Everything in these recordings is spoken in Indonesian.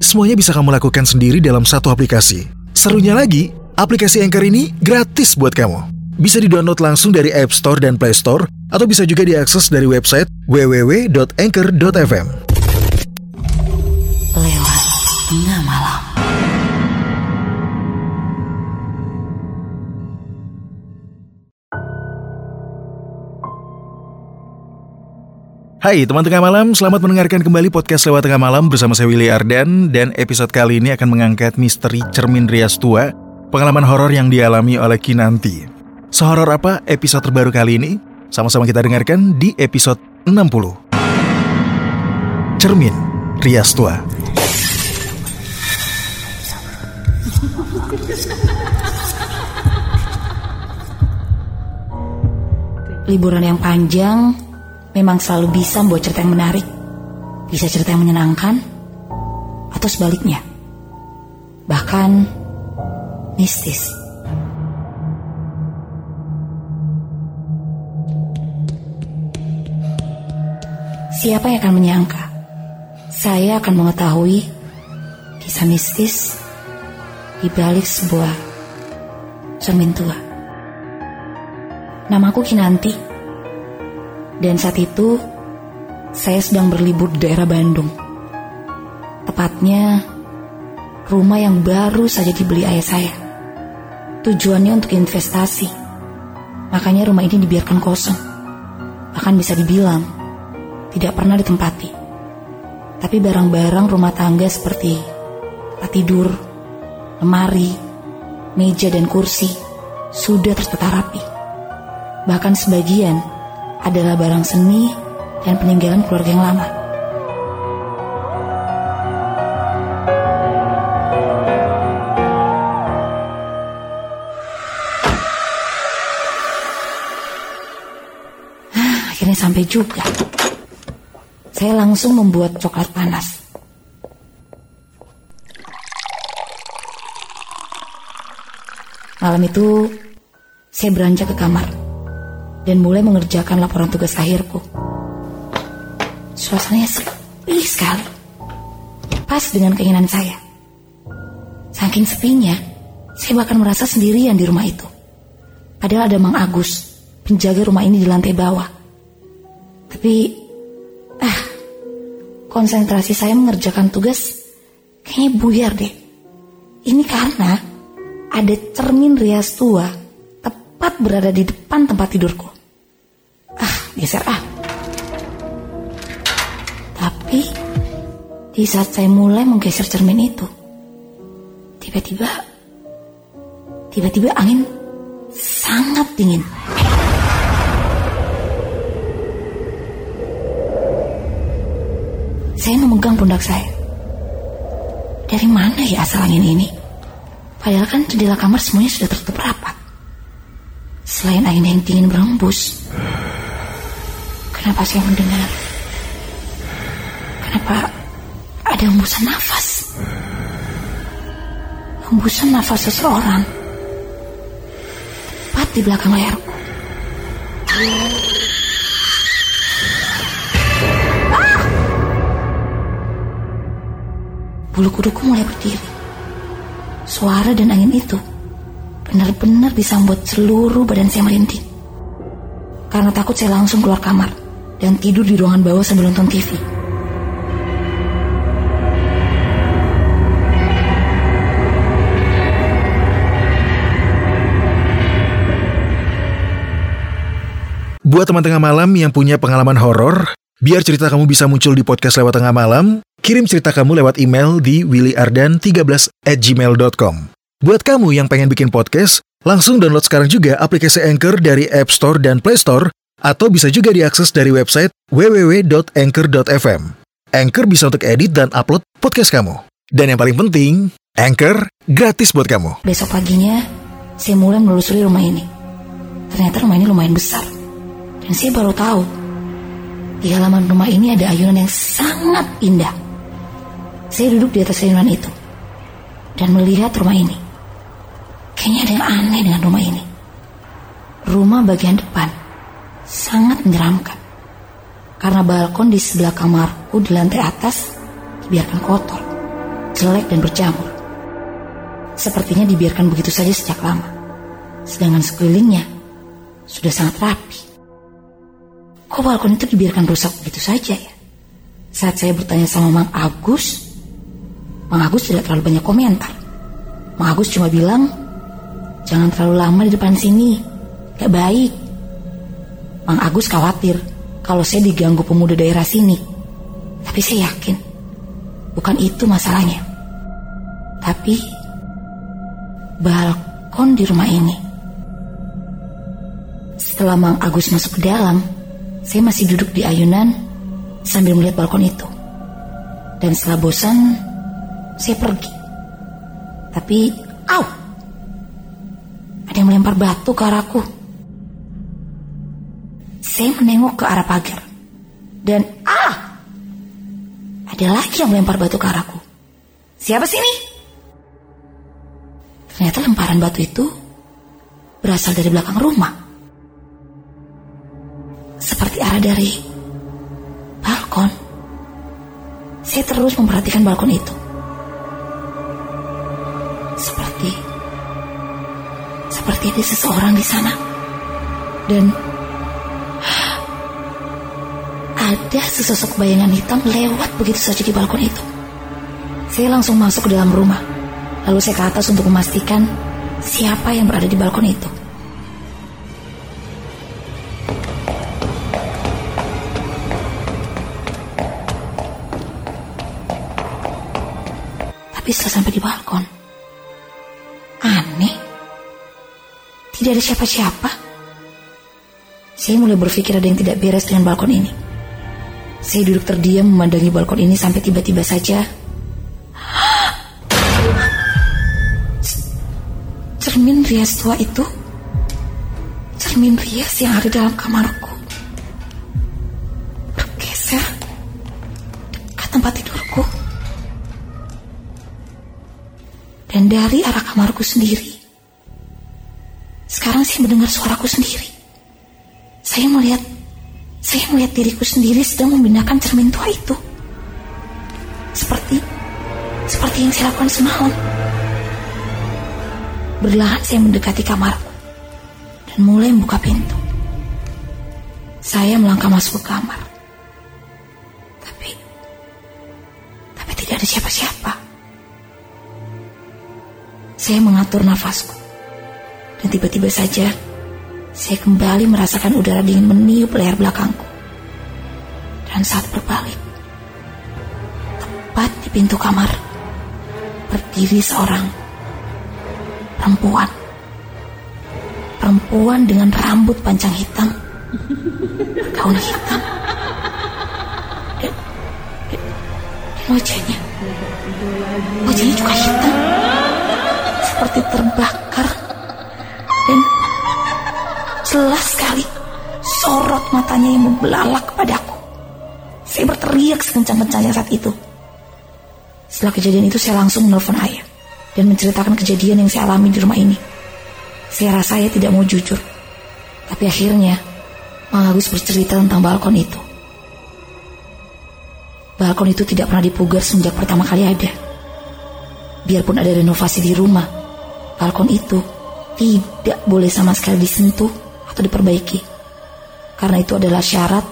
semuanya bisa kamu lakukan sendiri dalam satu aplikasi. Serunya lagi, aplikasi Anchor ini gratis buat kamu. Bisa di-download langsung dari App Store dan Play Store, atau bisa juga diakses dari website www.anchor.fm. Hai teman tengah malam, selamat mendengarkan kembali podcast lewat tengah malam bersama saya Willy Ardan dan episode kali ini akan mengangkat misteri cermin rias tua, pengalaman horor yang dialami oleh Kinanti. Sehoror apa episode terbaru kali ini? Sama-sama kita dengarkan di episode 60. Cermin rias tua. Liburan yang panjang memang selalu bisa membuat cerita yang menarik. Bisa cerita yang menyenangkan, atau sebaliknya. Bahkan mistis. Siapa yang akan menyangka saya akan mengetahui kisah mistis di balik sebuah cermin tua. Namaku Kinanti. Dan saat itu saya sedang berlibur di daerah Bandung. Tepatnya rumah yang baru saja dibeli ayah saya. Tujuannya untuk investasi. Makanya rumah ini dibiarkan kosong. Bahkan bisa dibilang tidak pernah ditempati. Tapi barang-barang rumah tangga seperti tempat tidur, lemari, meja dan kursi sudah tertata rapi. Bahkan sebagian adalah barang seni dan peninggalan keluarga yang lama. Ah, Akhirnya sampai juga. Saya langsung membuat coklat panas. Malam itu, saya beranjak ke kamar dan mulai mengerjakan laporan tugas akhirku. Suasananya sepi sekali. Pas dengan keinginan saya. Saking sepinya, saya bahkan merasa sendirian di rumah itu. Padahal ada Mang Agus, penjaga rumah ini di lantai bawah. Tapi, ah, konsentrasi saya mengerjakan tugas kayaknya buyar deh. Ini karena ada cermin rias tua tepat berada di depan tempat tidurku. Geser ah. Tapi di saat saya mulai menggeser cermin itu, tiba-tiba tiba-tiba angin sangat dingin. Saya memegang pundak saya. Dari mana ya asal angin ini? Padahal kan jendela kamar semuanya sudah tertutup rapat. Selain angin yang dingin berembus, kenapa saya mendengar? Kenapa ada hembusan nafas? Hembusan nafas seseorang tepat di belakang layarku. Ah! Bulu kuduku mulai berdiri. Suara dan angin itu benar-benar bisa membuat seluruh badan saya merinding. Karena takut saya langsung keluar kamar dan tidur di ruangan bawah sambil nonton TV. Buat teman tengah malam yang punya pengalaman horor, biar cerita kamu bisa muncul di podcast lewat tengah malam, kirim cerita kamu lewat email di willyardan13 at gmail.com. Buat kamu yang pengen bikin podcast, langsung download sekarang juga aplikasi Anchor dari App Store dan Play Store, atau bisa juga diakses dari website www.anchor.fm. Anchor bisa untuk edit dan upload podcast kamu. Dan yang paling penting, Anchor gratis buat kamu. Besok paginya, saya mulai menelusuri rumah ini. Ternyata rumah ini lumayan besar. Dan saya baru tahu, di halaman rumah ini ada ayunan yang sangat indah. Saya duduk di atas ayunan itu dan melihat rumah ini. Kayaknya ada yang aneh dengan rumah ini. Rumah bagian depan sangat menyeramkan. Karena balkon di sebelah kamarku di lantai atas dibiarkan kotor, jelek dan berjamur. Sepertinya dibiarkan begitu saja sejak lama. Sedangkan sekelilingnya sudah sangat rapi. Kok balkon itu dibiarkan rusak begitu saja ya? Saat saya bertanya sama Mang Agus, Mang Agus tidak terlalu banyak komentar. Mang Agus cuma bilang, jangan terlalu lama di depan sini, gak baik. Mang Agus khawatir kalau saya diganggu pemuda daerah sini. Tapi saya yakin bukan itu masalahnya. Tapi balkon di rumah ini. Setelah Mang Agus masuk ke dalam, saya masih duduk di ayunan sambil melihat balkon itu. Dan setelah bosan, saya pergi. Tapi, au! Ada yang melempar batu ke arahku. Saya menengok ke arah pagar. Dan ah! Ada lagi yang melempar batu ke arahku. Siapa sih ini? Ternyata lemparan batu itu berasal dari belakang rumah. Seperti arah dari balkon. Saya terus memperhatikan balkon itu. Seperti seperti ada seseorang di sana. Dan ada sesosok bayangan hitam lewat begitu saja di balkon itu. Saya langsung masuk ke dalam rumah. Lalu saya ke atas untuk memastikan siapa yang berada di balkon itu. Tapi setelah sampai di balkon, aneh. Tidak ada siapa-siapa. Saya mulai berpikir ada yang tidak beres dengan balkon ini. Saya duduk terdiam memandangi balkon ini sampai tiba-tiba saja. Cermin rias tua itu? Cermin rias yang ada dalam kamarku. Bergeser dekat tempat tidurku. Dan dari arah kamarku sendiri. Sekarang saya mendengar suaraku sendiri. Saya melihat saya melihat diriku sendiri sedang memindahkan cermin tua itu seperti seperti yang saya lakukan semalam Berlahan saya mendekati kamarku dan mulai membuka pintu. Saya melangkah masuk ke kamar. Tapi tapi tidak ada siapa-siapa. Saya mengatur nafasku. Dan tiba-tiba saja saya kembali merasakan udara dingin meniup leher belakangku. Dan saat berbalik, tepat di pintu kamar, berdiri seorang perempuan. Perempuan dengan rambut panjang hitam, gaun hitam, dan, wajahnya, wajahnya juga hitam, seperti terbakar, jelas sekali sorot matanya yang membelalak kepadaku. Saya berteriak sekencang-kencangnya saat itu. Setelah kejadian itu saya langsung menelpon ayah dan menceritakan kejadian yang saya alami di rumah ini. Saya rasa saya tidak mau jujur. Tapi akhirnya, Mang Agus bercerita tentang balkon itu. Balkon itu tidak pernah dipugar sejak pertama kali ada. Biarpun ada renovasi di rumah, balkon itu tidak boleh sama sekali disentuh atau diperbaiki. Karena itu adalah syarat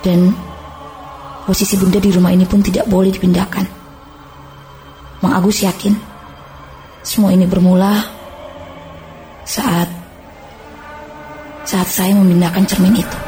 dan posisi bunda di rumah ini pun tidak boleh dipindahkan. Mang Agus yakin semua ini bermula saat saat saya memindahkan cermin itu.